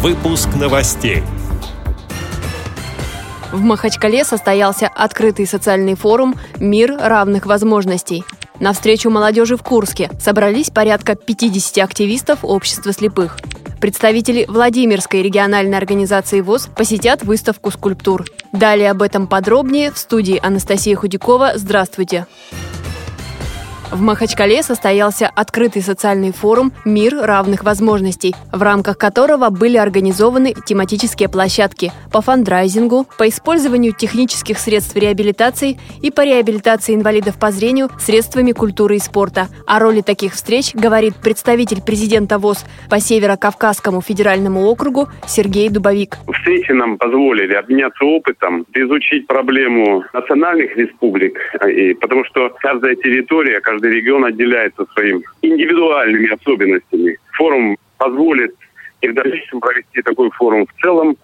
Выпуск новостей. В Махачкале состоялся открытый социальный форум «Мир равных возможностей». На встречу молодежи в Курске собрались порядка 50 активистов общества слепых. Представители Владимирской региональной организации ВОЗ посетят выставку скульптур. Далее об этом подробнее в студии Анастасия Худякова. Здравствуйте! В Махачкале состоялся открытый социальный форум «Мир равных возможностей», в рамках которого были организованы тематические площадки по фандрайзингу, по использованию технических средств реабилитации и по реабилитации инвалидов по зрению средствами культуры и спорта. О роли таких встреч говорит представитель президента ВОЗ по Северо-Кавказскому федеральному округу Сергей Дубовик. Встречи нам позволили обменяться опытом, изучить проблему национальных республик, потому что каждая территория, каждая каждый регион отделяется своими индивидуальными особенностями. Форум позволит и в дальнейшем провести такой форум в целом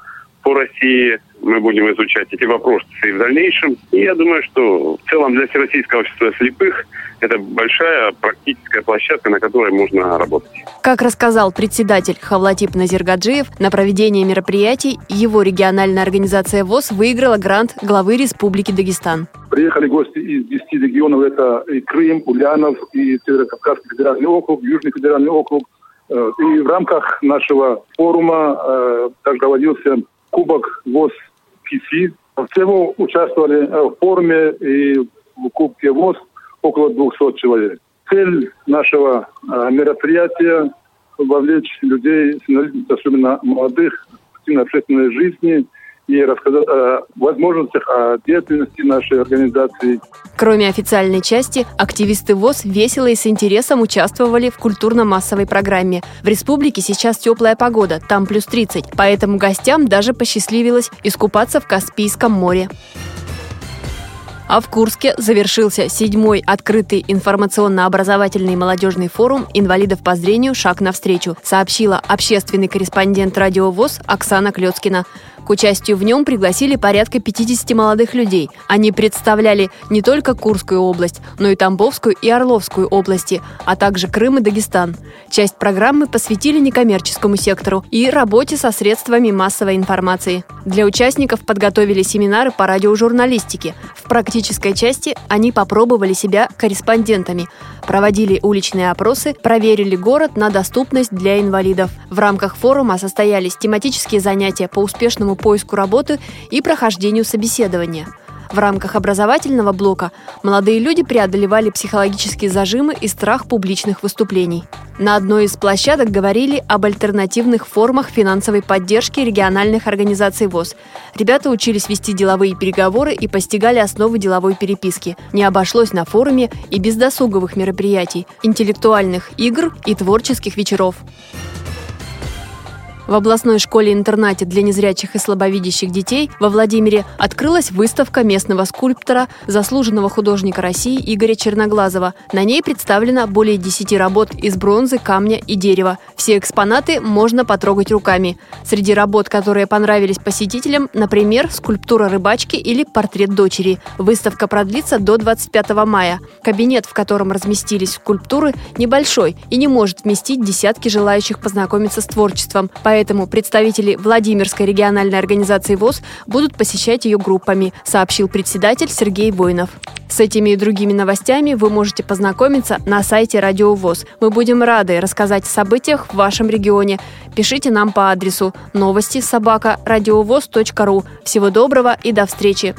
по России. Мы будем изучать эти вопросы и в дальнейшем. И я думаю, что в целом для Всероссийского общества слепых это большая практическая площадка, на которой можно работать. Как рассказал председатель Хавлатип Назиргаджиев, на проведение мероприятий его региональная организация ВОЗ выиграла грант главы Республики Дагестан. Приехали гости из 10 регионов. Это и Крым, Ульянов, и Северо-Кавказский федеральный округ, Южный федеральный округ. Э, и в рамках нашего форума э, также проводился Кубок ВОЗ КИСИ. Всего участвовали в форуме и в Кубке ВОЗ около 200 человек. Цель нашего э, мероприятия – вовлечь людей особенно молодых, в активной общественной жизни и рассказать о возможностях, о деятельности нашей организации. Кроме официальной части, активисты ВОЗ весело и с интересом участвовали в культурно-массовой программе. В республике сейчас теплая погода, там плюс 30, поэтому гостям даже посчастливилось искупаться в Каспийском море. А в Курске завершился седьмой открытый информационно-образовательный молодежный форум инвалидов по зрению «Шаг навстречу», сообщила общественный корреспондент радио ВОЗ Оксана Клецкина. К участию в нем пригласили порядка 50 молодых людей. Они представляли не только Курскую область, но и Тамбовскую и Орловскую области, а также Крым и Дагестан. Часть программы посвятили некоммерческому сектору и работе со средствами массовой информации. Для участников подготовили семинары по радиожурналистике. В практической части они попробовали себя корреспондентами, проводили уличные опросы, проверили город на доступность для инвалидов. В рамках форума состоялись тематические занятия по успешному поиску работы и прохождению собеседования. В рамках образовательного блока молодые люди преодолевали психологические зажимы и страх публичных выступлений. На одной из площадок говорили об альтернативных формах финансовой поддержки региональных организаций ВОЗ. Ребята учились вести деловые переговоры и постигали основы деловой переписки. Не обошлось на форуме и без досуговых мероприятий, интеллектуальных игр и творческих вечеров. В областной школе-интернате для незрячих и слабовидящих детей во Владимире открылась выставка местного скульптора, заслуженного художника России Игоря Черноглазова. На ней представлено более 10 работ из бронзы, камня и дерева. Все экспонаты можно потрогать руками. Среди работ, которые понравились посетителям, например, скульптура рыбачки или портрет дочери. Выставка продлится до 25 мая. Кабинет, в котором разместились скульптуры, небольшой и не может вместить десятки желающих познакомиться с творчеством. Поэтому Поэтому представители Владимирской региональной организации ВОЗ будут посещать ее группами, сообщил председатель Сергей Воинов. С этими и другими новостями вы можете познакомиться на сайте Радио ВОЗ. Мы будем рады рассказать о событиях в вашем регионе. Пишите нам по адресу новости собака ру. Всего доброго и до встречи!